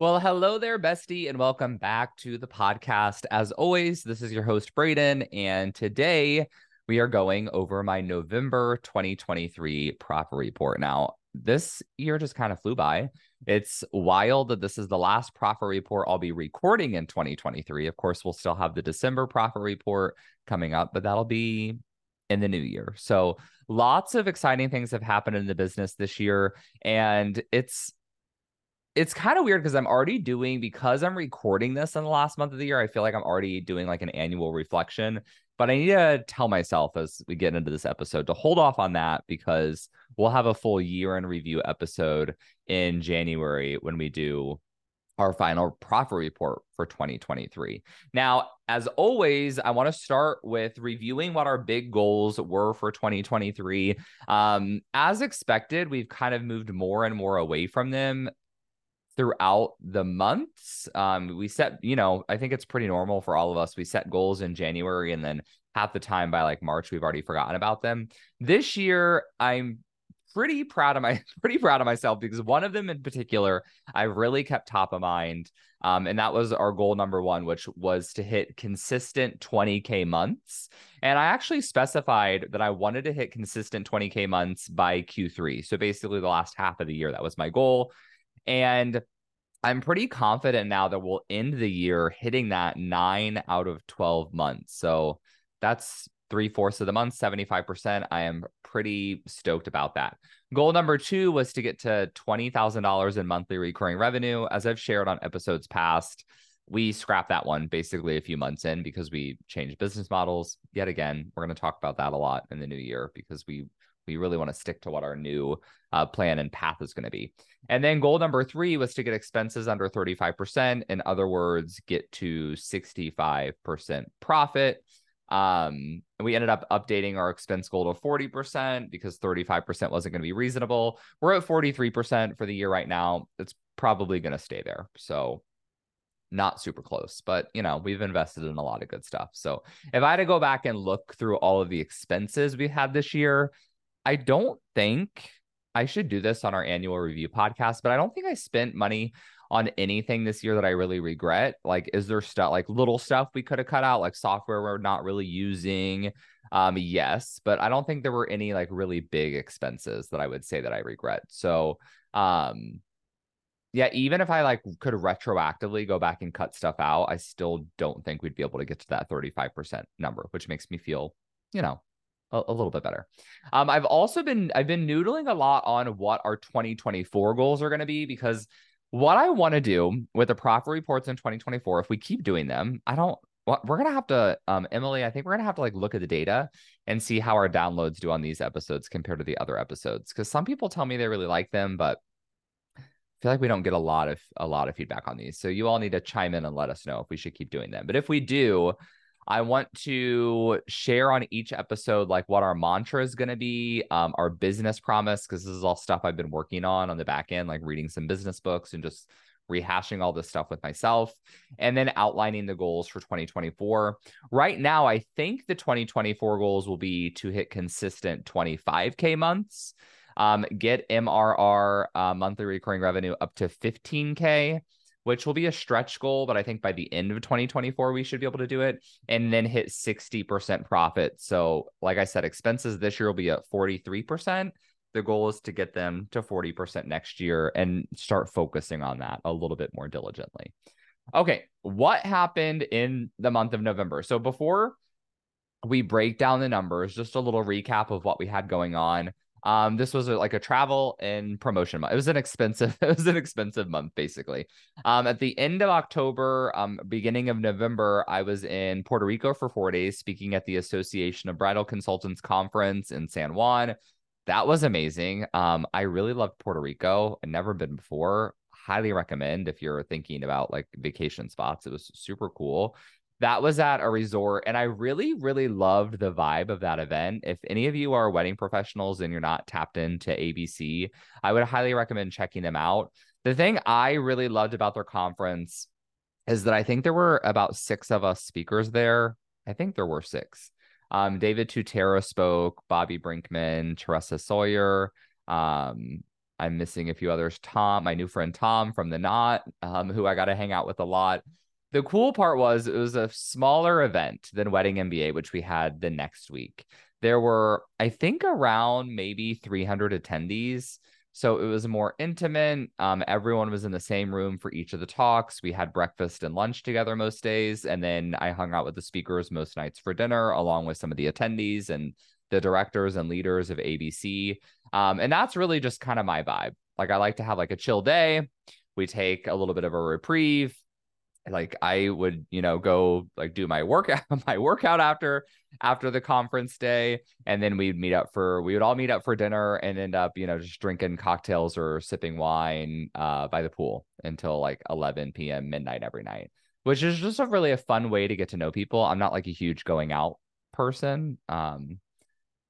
Well, hello there, bestie, and welcome back to the podcast. As always, this is your host, Braden, and today we are going over my November 2023 profit report. Now, this year just kind of flew by. It's wild that this is the last profit report I'll be recording in 2023. Of course, we'll still have the December profit report coming up, but that'll be in the new year. So, lots of exciting things have happened in the business this year, and it's it's kind of weird because I'm already doing because I'm recording this in the last month of the year. I feel like I'm already doing like an annual reflection, but I need to tell myself as we get into this episode to hold off on that because we'll have a full year in review episode in January when we do our final profit report for 2023. Now, as always, I want to start with reviewing what our big goals were for 2023. Um, as expected, we've kind of moved more and more away from them throughout the months. Um, we set, you know, I think it's pretty normal for all of us. We set goals in January and then half the time by like March, we've already forgotten about them. This year, I'm pretty proud of my pretty proud of myself because one of them in particular I really kept top of mind. Um, and that was our goal number one, which was to hit consistent 20k months. And I actually specified that I wanted to hit consistent 20k months by Q3. So basically the last half of the year. That was my goal. And I'm pretty confident now that we'll end the year hitting that nine out of 12 months. So that's three fourths of the month, 75%. I am pretty stoked about that. Goal number two was to get to $20,000 in monthly recurring revenue. As I've shared on episodes past, we scrapped that one basically a few months in because we changed business models. Yet again, we're going to talk about that a lot in the new year because we we really want to stick to what our new uh, plan and path is going to be. And then goal number three was to get expenses under 35%. In other words, get to 65% profit. Um, and we ended up updating our expense goal to 40% because 35% wasn't going to be reasonable. We're at 43% for the year right now. It's probably going to stay there. So not super close, but you know, we've invested in a lot of good stuff. So if I had to go back and look through all of the expenses we had this year, I don't think I should do this on our annual review podcast, but I don't think I spent money on anything this year that I really regret. Like, is there stuff like little stuff we could have cut out, like software we're not really using? Um, yes, but I don't think there were any like really big expenses that I would say that I regret. So, um, yeah, even if I like could retroactively go back and cut stuff out, I still don't think we'd be able to get to that 35% number, which makes me feel, you know, a, a little bit better. Um, I've also been I've been noodling a lot on what our 2024 goals are going to be because what I want to do with the proper reports in 2024, if we keep doing them, I don't we're gonna have to um Emily, I think we're gonna have to like look at the data and see how our downloads do on these episodes compared to the other episodes. Cause some people tell me they really like them, but I feel like we don't get a lot of a lot of feedback on these. So you all need to chime in and let us know if we should keep doing them. But if we do, I want to share on each episode like what our mantra is going to be, um, our business promise, because this is all stuff I've been working on on the back end, like reading some business books and just rehashing all this stuff with myself, and then outlining the goals for 2024. Right now, I think the 2024 goals will be to hit consistent 25K months, um, get MRR, uh, monthly recurring revenue, up to 15K which will be a stretch goal, but I think by the end of 2024, we should be able to do it and then hit 60% profit. So, like I said, expenses this year will be at 43%. The goal is to get them to 40% next year and start focusing on that a little bit more diligently. Okay, what happened in the month of November? So, before we break down the numbers, just a little recap of what we had going on. Um, this was a, like a travel and promotion month. It was an expensive, it was an expensive month basically. Um, at the end of October, um, beginning of November, I was in Puerto Rico for four days, speaking at the Association of Bridal Consultants conference in San Juan. That was amazing. Um, I really loved Puerto Rico. I'd never been before. Highly recommend if you're thinking about like vacation spots. It was super cool that was at a resort and i really really loved the vibe of that event if any of you are wedding professionals and you're not tapped into abc i would highly recommend checking them out the thing i really loved about their conference is that i think there were about six of us speakers there i think there were six um, david tutera spoke bobby brinkman teresa sawyer um, I'm missing a few others. Tom, my new friend Tom from the Knot, um, who I got to hang out with a lot. The cool part was it was a smaller event than Wedding MBA, which we had the next week. There were, I think, around maybe 300 attendees. So it was more intimate. Um, everyone was in the same room for each of the talks. We had breakfast and lunch together most days. And then I hung out with the speakers most nights for dinner, along with some of the attendees and the directors and leaders of ABC. Um, and that's really just kind of my vibe. Like I like to have like a chill day. We take a little bit of a reprieve. Like I would, you know, go like do my workout, my workout after after the conference day, and then we'd meet up for we would all meet up for dinner and end up, you know, just drinking cocktails or sipping wine uh, by the pool until like 11 p.m. midnight every night, which is just a really a fun way to get to know people. I'm not like a huge going out person. Um,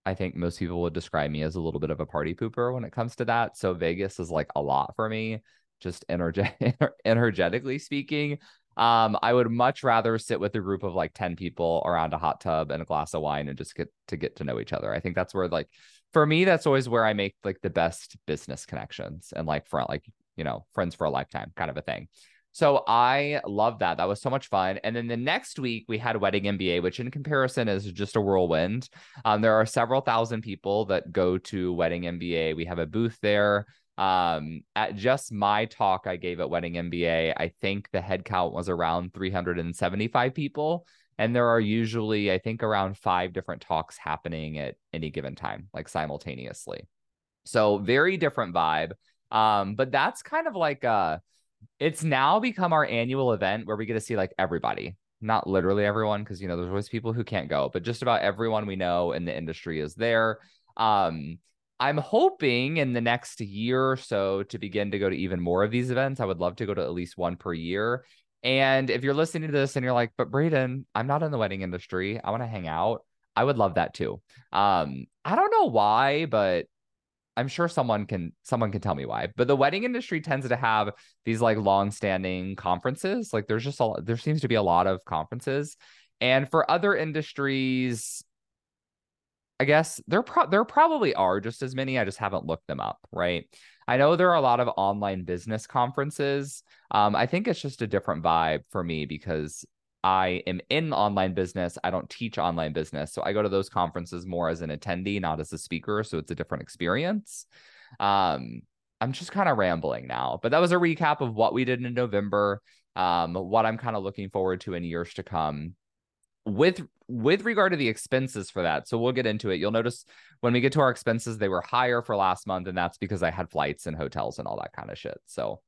I think most people would describe me as a little bit of a party pooper when it comes to that. So Vegas is like a lot for me, just energetic, energetically speaking. Um, I would much rather sit with a group of like 10 people around a hot tub and a glass of wine and just get to get to know each other. I think that's where like for me, that's always where I make like the best business connections and like front like, you know, friends for a lifetime kind of a thing. So I love that. That was so much fun. And then the next week we had Wedding MBA, which in comparison is just a whirlwind. Um, there are several thousand people that go to Wedding MBA. We have a booth there. Um, at just my talk I gave at Wedding MBA, I think the head count was around 375 people. And there are usually, I think, around five different talks happening at any given time, like simultaneously. So very different vibe. Um, but that's kind of like uh it's now become our annual event where we get to see like everybody not literally everyone because you know there's always people who can't go but just about everyone we know in the industry is there um i'm hoping in the next year or so to begin to go to even more of these events. I would love to go to at least one per year. And if you're listening to this and you're like but braden i'm not in the wedding industry. I want to hang out. I would love that too. Um i don't know why but I'm sure someone can someone can tell me why, but the wedding industry tends to have these like long-standing conferences. Like there's just a there seems to be a lot of conferences, and for other industries, I guess there pro- there probably are just as many. I just haven't looked them up. Right. I know there are a lot of online business conferences. Um, I think it's just a different vibe for me because I am in online business. I don't teach online business. So I go to those conferences more as an attendee, not as a speaker. So it's a different experience. Um, I'm just kind of rambling now, but that was a recap of what we did in November, um, what I'm kind of looking forward to in years to come. With with regard to the expenses for that, so we'll get into it. You'll notice when we get to our expenses, they were higher for last month, and that's because I had flights and hotels and all that kind of shit. So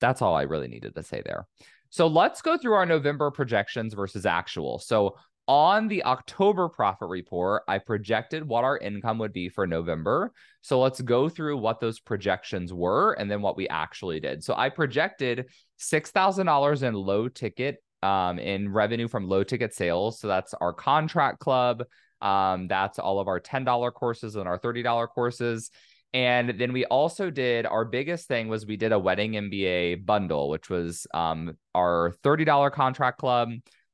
that's all I really needed to say there. So let's go through our November projections versus actual. So on the October profit report, I projected what our income would be for November. So let's go through what those projections were and then what we actually did. So I projected $6,000 in low ticket um, in revenue from low ticket sales. So that's our contract club. Um, that's all of our $10 courses and our $30 courses. And then we also did our biggest thing was we did a wedding MBA bundle, which was um, our $30 contract club,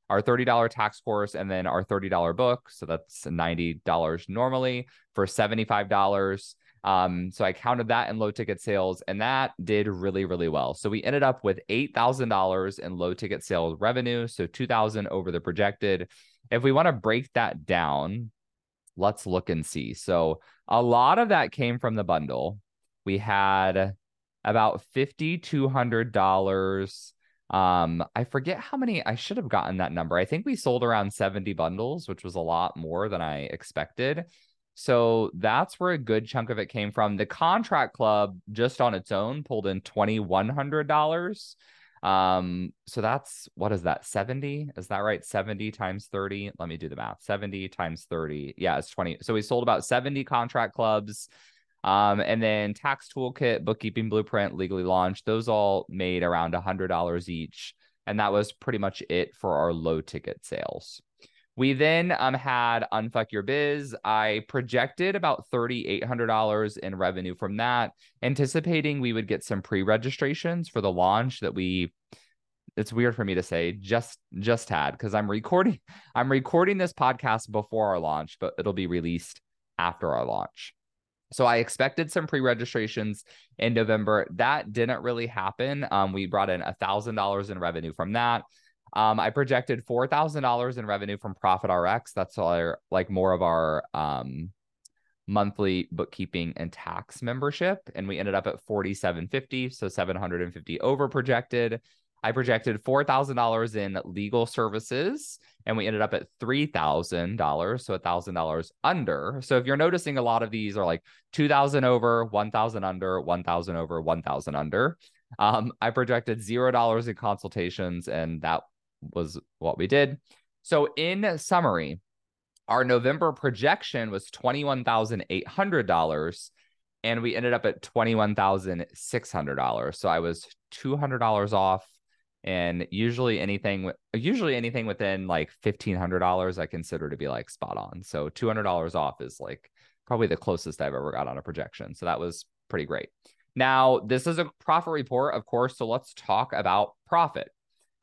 our $30 tax course, and then our $30 book. So that's $90 normally for $75. Um, so I counted that in low ticket sales, and that did really, really well. So we ended up with $8,000 in low ticket sales revenue. So 2000 over the projected. If we want to break that down, let's look and see. So a lot of that came from the bundle. We had about $5,200. Um, I forget how many, I should have gotten that number. I think we sold around 70 bundles, which was a lot more than I expected. So that's where a good chunk of it came from. The contract club, just on its own, pulled in $2,100. Um, so that's what is that 70? Is that right? 70 times 30. Let me do the math. 70 times 30. Yeah, it's 20. So we sold about 70 contract clubs. Um, and then tax toolkit, bookkeeping blueprint, legally launched, those all made around a hundred dollars each. And that was pretty much it for our low ticket sales. We then um, had Unfuck Your Biz. I projected about $3,800 in revenue from that, anticipating we would get some pre registrations for the launch that we. It's weird for me to say just just had because I'm recording I'm recording this podcast before our launch, but it'll be released after our launch. So I expected some pre-registrations in November. That didn't really happen. Um, we brought in a thousand dollars in revenue from that. Um, I projected four thousand dollars in revenue from Profit RX. That's our like more of our um monthly bookkeeping and tax membership, and we ended up at forty seven fifty, so seven hundred and fifty over projected. I projected $4,000 in legal services and we ended up at $3,000, so $1,000 under. So if you're noticing a lot of these are like 2,000 over, 1,000 under, 1,000 over, 1,000 under. Um, I projected $0 in consultations and that was what we did. So in summary, our November projection was $21,800 and we ended up at $21,600. So I was $200 off and usually anything usually anything within like $1500 i consider to be like spot on so $200 off is like probably the closest i've ever got on a projection so that was pretty great now this is a profit report of course so let's talk about profit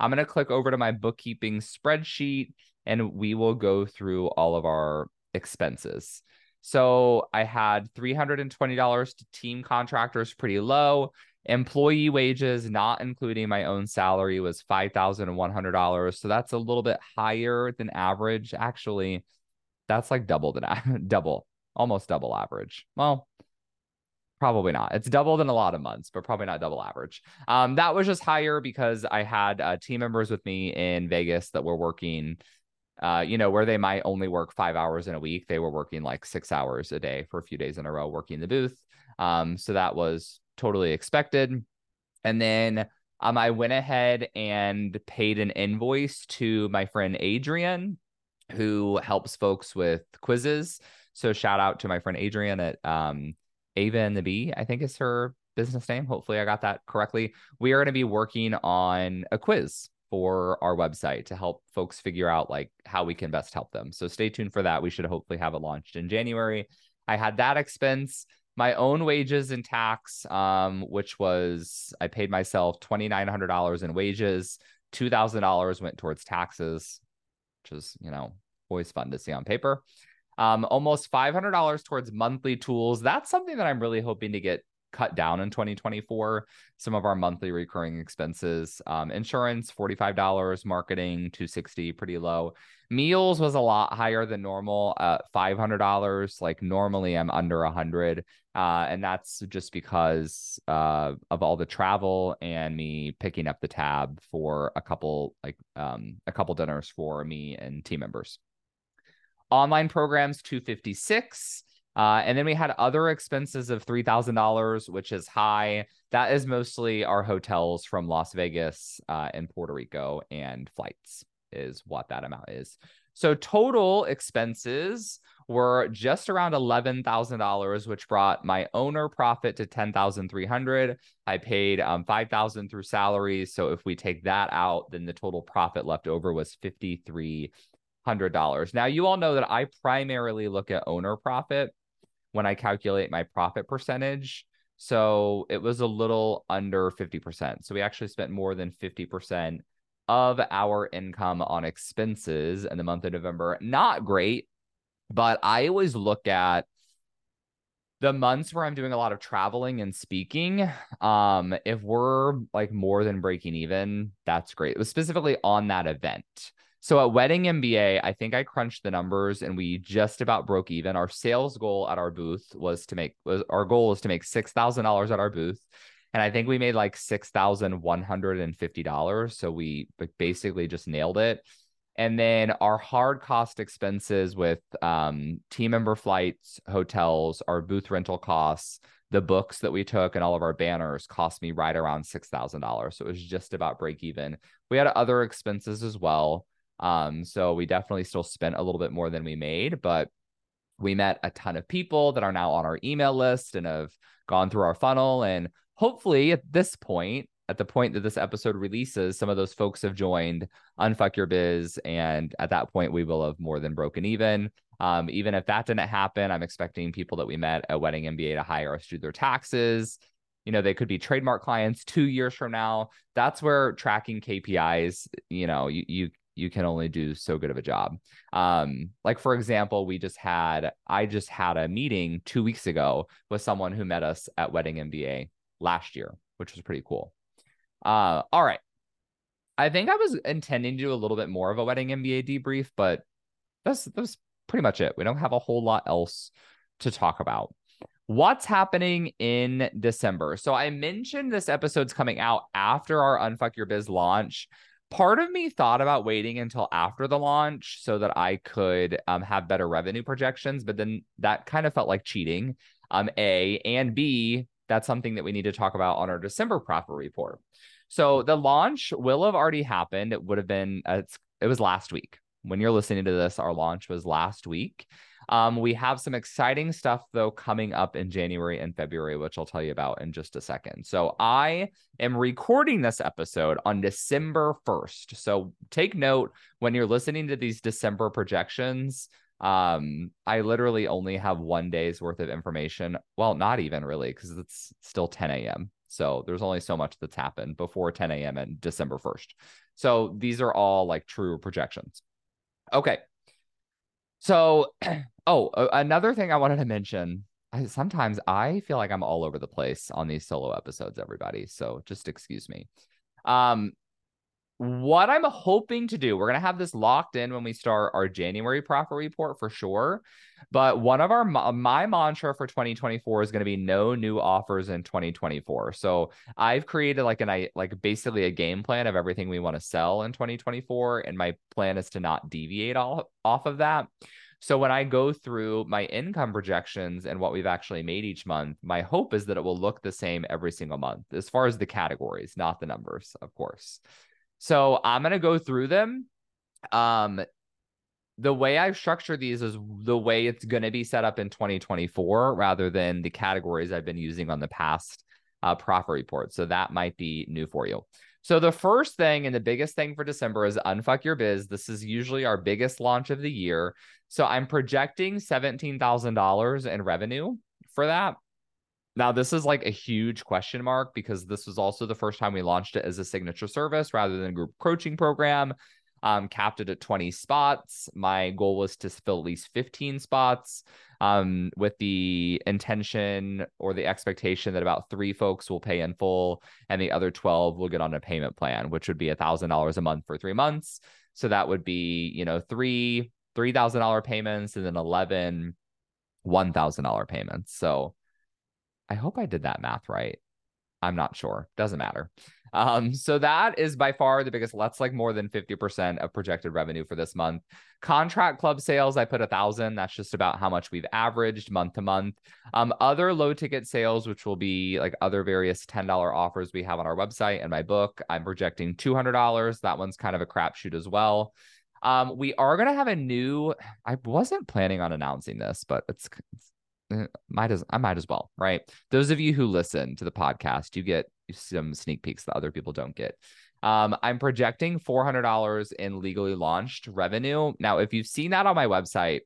i'm going to click over to my bookkeeping spreadsheet and we will go through all of our expenses so i had $320 to team contractors pretty low Employee wages, not including my own salary, was $5,100. So that's a little bit higher than average. Actually, that's like double than double, almost double average. Well, probably not. It's doubled in a lot of months, but probably not double average. Um, that was just higher because I had uh, team members with me in Vegas that were working, uh, you know, where they might only work five hours in a week. They were working like six hours a day for a few days in a row, working the booth. Um, so that was totally expected. And then um, I went ahead and paid an invoice to my friend Adrian, who helps folks with quizzes. So shout out to my friend Adrian at um, Ava and the Bee, I think is her business name. Hopefully, I got that correctly. We are going to be working on a quiz for our website to help folks figure out like how we can best help them. So stay tuned for that. We should hopefully have it launched in January. I had that expense my own wages and tax, um, which was I paid myself twenty nine hundred dollars in wages, two thousand dollars went towards taxes, which is you know always fun to see on paper. Um, almost five hundred dollars towards monthly tools. That's something that I'm really hoping to get cut down in 2024 some of our monthly recurring expenses. Um, insurance $45 marketing 260 pretty low. Meals was a lot higher than normal uh, $500 like normally i'm under 100 uh, and that's just because uh, of all the travel and me picking up the tab for a couple like um, a couple dinners for me and team members online programs 256 uh, and then we had other expenses of $3,000, which is high. That is mostly our hotels from Las Vegas uh, and Puerto Rico and flights, is what that amount is. So total expenses were just around $11,000, which brought my owner profit to 10,300. I paid um, 5,000 through salaries. So if we take that out, then the total profit left over was 5,300 Now, you all know that I primarily look at owner profit when I calculate my profit percentage. So it was a little under 50%. So we actually spent more than 50% of our income on expenses in the month of November. Not great, but I always look at the months where I'm doing a lot of traveling and speaking. Um, if we're like more than breaking even, that's great. It was specifically on that event. So at Wedding MBA, I think I crunched the numbers and we just about broke even. Our sales goal at our booth was to make was our goal was to make six thousand dollars at our booth. And I think we made like six thousand one hundred and fifty dollars. So we basically just nailed it. And then our hard cost expenses with um, team member flights, hotels, our booth rental costs, the books that we took, and all of our banners cost me right around six thousand dollars. So it was just about break even. We had other expenses as well. Um, so we definitely still spent a little bit more than we made, but we met a ton of people that are now on our email list and have gone through our funnel. And hopefully at this point, at the point that this episode releases, some of those folks have joined Unfuck Your Biz. And at that point, we will have more than broken even. Um, even if that didn't happen, I'm expecting people that we met at Wedding MBA to hire us to do their taxes. You know, they could be trademark clients two years from now. That's where tracking KPIs, you know, you, you you can only do so good of a job. Um, like for example, we just had I just had a meeting two weeks ago with someone who met us at Wedding MBA last year, which was pretty cool. Uh, all right. I think I was intending to do a little bit more of a Wedding MBA debrief, but that's that's pretty much it. We don't have a whole lot else to talk about. What's happening in December? So I mentioned this episode's coming out after our Unfuck Your Biz launch part of me thought about waiting until after the launch so that I could um, have better revenue projections, but then that kind of felt like cheating. Um, A and B, that's something that we need to talk about on our December profit report. So the launch will have already happened. It would have been uh, it was last week. When you're listening to this, our launch was last week. Um, we have some exciting stuff though coming up in January and February, which I'll tell you about in just a second. So I am recording this episode on December 1st. So take note when you're listening to these December projections. Um, I literally only have one day's worth of information. Well, not even really, because it's still 10 a.m. So there's only so much that's happened before 10 a.m. and December 1st. So these are all like true projections. Okay. So, oh, another thing I wanted to mention. I, sometimes I feel like I'm all over the place on these solo episodes, everybody. So just excuse me. Um, what I'm hoping to do, we're going to have this locked in when we start our January profit report for sure. But one of our, my mantra for 2024 is going to be no new offers in 2024. So I've created like an, like basically a game plan of everything we want to sell in 2024. And my plan is to not deviate all, off of that. So when I go through my income projections and what we've actually made each month, my hope is that it will look the same every single month as far as the categories, not the numbers, of course. So I'm going to go through them. Um, the way I've structured these is the way it's going to be set up in 2024 rather than the categories I've been using on the past uh, profit reports. So that might be new for you. So the first thing and the biggest thing for December is Unfuck Your Biz. This is usually our biggest launch of the year. So I'm projecting $17,000 in revenue for that. Now, this is like a huge question mark because this was also the first time we launched it as a signature service rather than a group coaching program. Um, capped it at 20 spots. My goal was to fill at least 15 spots um, with the intention or the expectation that about three folks will pay in full and the other 12 will get on a payment plan, which would be $1,000 a month for three months. So that would be, you know, three $3,000 payments and then 11 $1,000 payments. So I hope I did that math right. I'm not sure. Doesn't matter. Um, so that is by far the biggest. That's like more than 50% of projected revenue for this month. Contract club sales, I put a thousand. That's just about how much we've averaged month to month. Um, other low ticket sales, which will be like other various $10 offers we have on our website and my book, I'm projecting $200. That one's kind of a crapshoot as well. Um, we are gonna have a new. I wasn't planning on announcing this, but it's, it's might as I might as well, right? Those of you who listen to the podcast, you get some sneak peeks that other people don't get. Um, I'm projecting $400 in legally launched revenue. Now, if you've seen that on my website,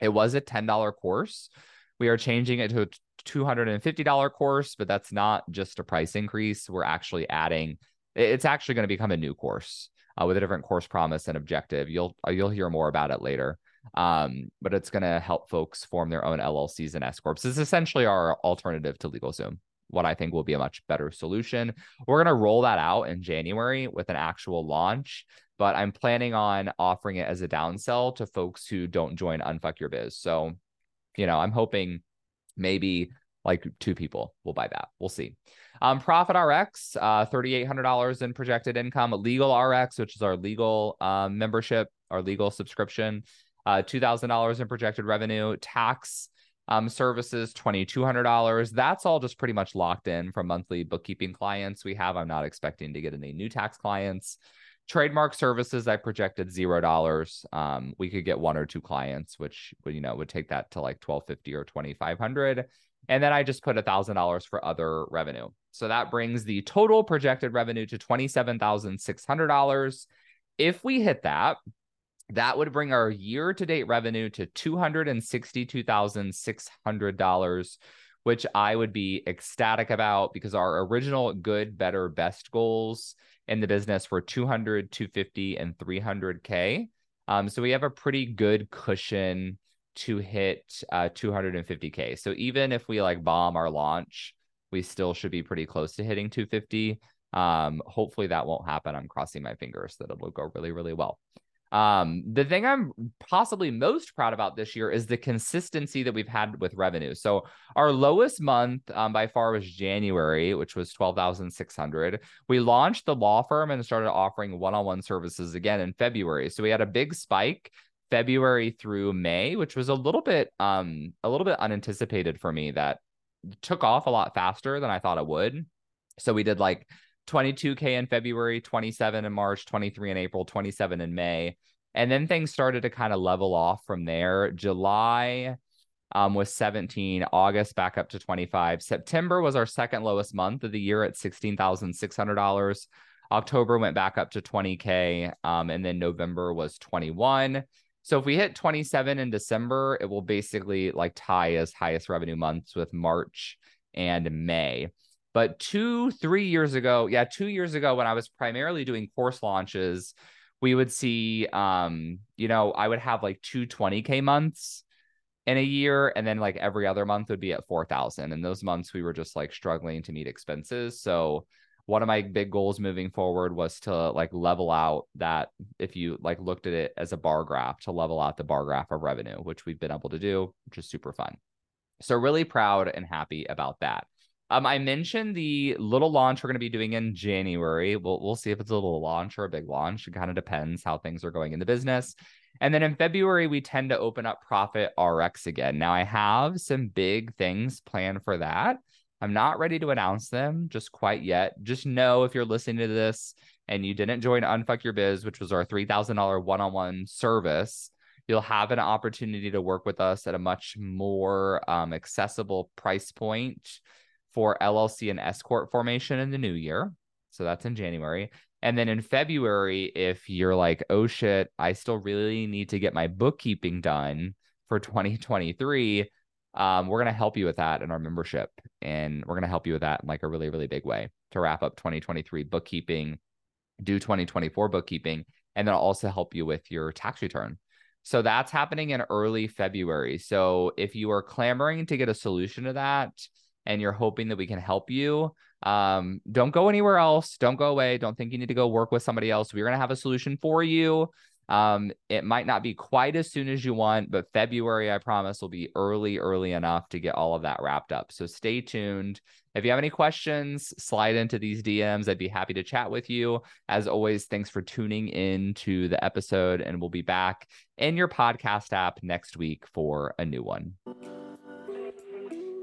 it was a $10 course. We are changing it to a $250 course, but that's not just a price increase. We're actually adding, it's actually going to become a new course uh, with a different course promise and objective. You'll you'll hear more about it later um, but it's going to help folks form their own LLCs and S corps. It's essentially our alternative to LegalZoom. What I think will be a much better solution. We're going to roll that out in January with an actual launch, but I'm planning on offering it as a downsell to folks who don't join Unfuck Your Biz. So, you know, I'm hoping maybe like two people will buy that. We'll see. Um, Profit RX, uh, $3,800 in projected income. Legal RX, which is our legal um, membership, our legal subscription, uh, $2,000 in projected revenue, tax um, services, $2,200. That's all just pretty much locked in from monthly bookkeeping clients we have. I'm not expecting to get any new tax clients. Trademark services, I projected zero dollars. Um, we could get one or two clients, which you know would take that to like 1250 or 2500 and then I just put a thousand dollars for other revenue. So that brings the total projected revenue to $27,600. If we hit that, that would bring our year to date revenue to $262,600, which I would be ecstatic about because our original good, better, best goals in the business were 200, 250, and 300K. Um, so we have a pretty good cushion to hit uh, 250K. So even if we like bomb our launch, we still should be pretty close to hitting 250. Um, hopefully that won't happen. I'm crossing my fingers that it will go really, really well. Um, the thing I'm possibly most proud about this year is the consistency that we've had with revenue. So our lowest month um, by far was January, which was 12,600. We launched the law firm and started offering one-on-one services again in February. So we had a big spike February through May, which was a little bit um a little bit unanticipated for me that took off a lot faster than I thought it would. So we did like 22K in February, 27 in March, 23 in April, 27 in May. And then things started to kind of level off from there. July um, was 17, August back up to 25. September was our second lowest month of the year at $16,600. October went back up to 20K. Um, and then November was 21. So if we hit 27 in December, it will basically like tie as highest revenue months with March and May. But two, three years ago, yeah, two years ago, when I was primarily doing course launches, we would see, um, you know, I would have like two 20K months in a year. And then like every other month would be at 4,000. And those months we were just like struggling to meet expenses. So one of my big goals moving forward was to like level out that if you like looked at it as a bar graph to level out the bar graph of revenue which we've been able to do which is super fun so really proud and happy about that um, I mentioned the little launch we're going to be doing in January. We'll we'll see if it's a little launch or a big launch. It kind of depends how things are going in the business. And then in February, we tend to open up Profit RX again. Now I have some big things planned for that. I'm not ready to announce them just quite yet. Just know if you're listening to this and you didn't join Unfuck Your Biz, which was our $3,000 one on one service, you'll have an opportunity to work with us at a much more um, accessible price point for LLC and S corp formation in the new year. So that's in January. And then in February, if you're like, oh shit, I still really need to get my bookkeeping done for 2023, um, we're going to help you with that in our membership. And we're going to help you with that in like a really, really big way to wrap up 2023 bookkeeping, do 2024 bookkeeping, and then I'll also help you with your tax return. So that's happening in early February. So if you are clamoring to get a solution to that, and you're hoping that we can help you, um, don't go anywhere else. Don't go away. Don't think you need to go work with somebody else. We're going to have a solution for you. Um, it might not be quite as soon as you want, but February, I promise, will be early, early enough to get all of that wrapped up. So stay tuned. If you have any questions, slide into these DMs. I'd be happy to chat with you. As always, thanks for tuning in to the episode, and we'll be back in your podcast app next week for a new one.